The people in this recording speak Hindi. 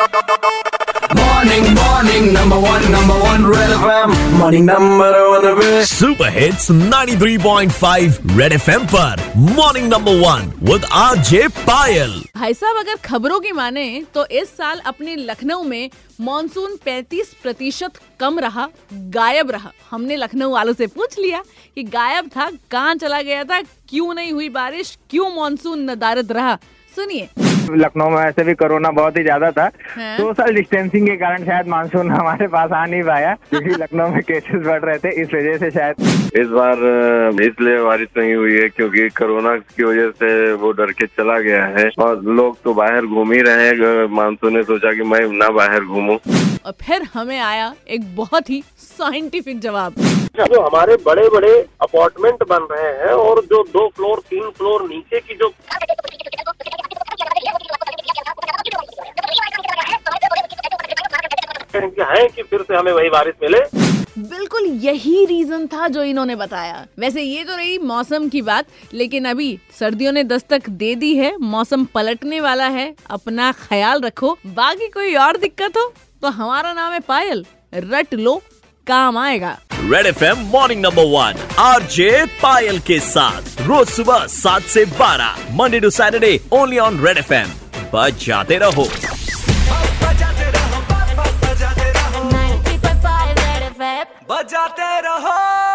Morning, morning, number one, number one, Red FM. Morning, number one, पे सुपर हिट्स 93.5 रेड एफएम पर. Morning number one with RJ Payal भाई साहब अगर खबरों की माने तो इस साल अपने लखनऊ में मॉनसून 35 प्रतिशत कम रहा गायब रहा। हमने लखनऊ वालों से पूछ लिया कि गायब था कहाँ चला गया था क्यों नहीं हुई बारिश क्यों मॉनसून नदारद रहा। सुनिए। लखनऊ में वैसे भी कोरोना बहुत ही ज़्यादा था। हाँ। सोशल डिस्टेंसिंग के कारण शायद मानसून हमारे पास आ नहीं पाया क्योंकि लखनऊ में केसेस बढ़ रहे थे इस वजह से शायद। इस बार इसलिए बारिश नहीं हुई है क्योंकि कोरोना की वजह से वो डर के चला गया है। और लोग तो बाहर घूम ही रहे हैं मानसून ने सोचा कि मैं ना बाहर घूमूं। और फिर हमें आया एक बहुत ही साइंटिफिक जवाब। जो हमारे बड़े बड़े अपार्टमेंट बन रहे हैं और जो दो फ्लोर तीन फ्लोर नीचे की जो है कि फिर से हमें वही बारिश मिले। बिल्कुल यही रीजन था जो इन्होंने बताया। वैसे ये तो रही मौसम की बात लेकिन अभी सर्दियों ने दस्तक दे दी है मौसम पलटने वाला है। अपना ख्याल रखो। बाकी कोई और दिक्कत हो तो हमारा नाम है पायल। रट लो काम आएगा। Red F M morning number one RJ Payal के साथ। रोज सुबह सात से बारह Monday to Saturday only on red FM जाते रहो। बजाते रहो।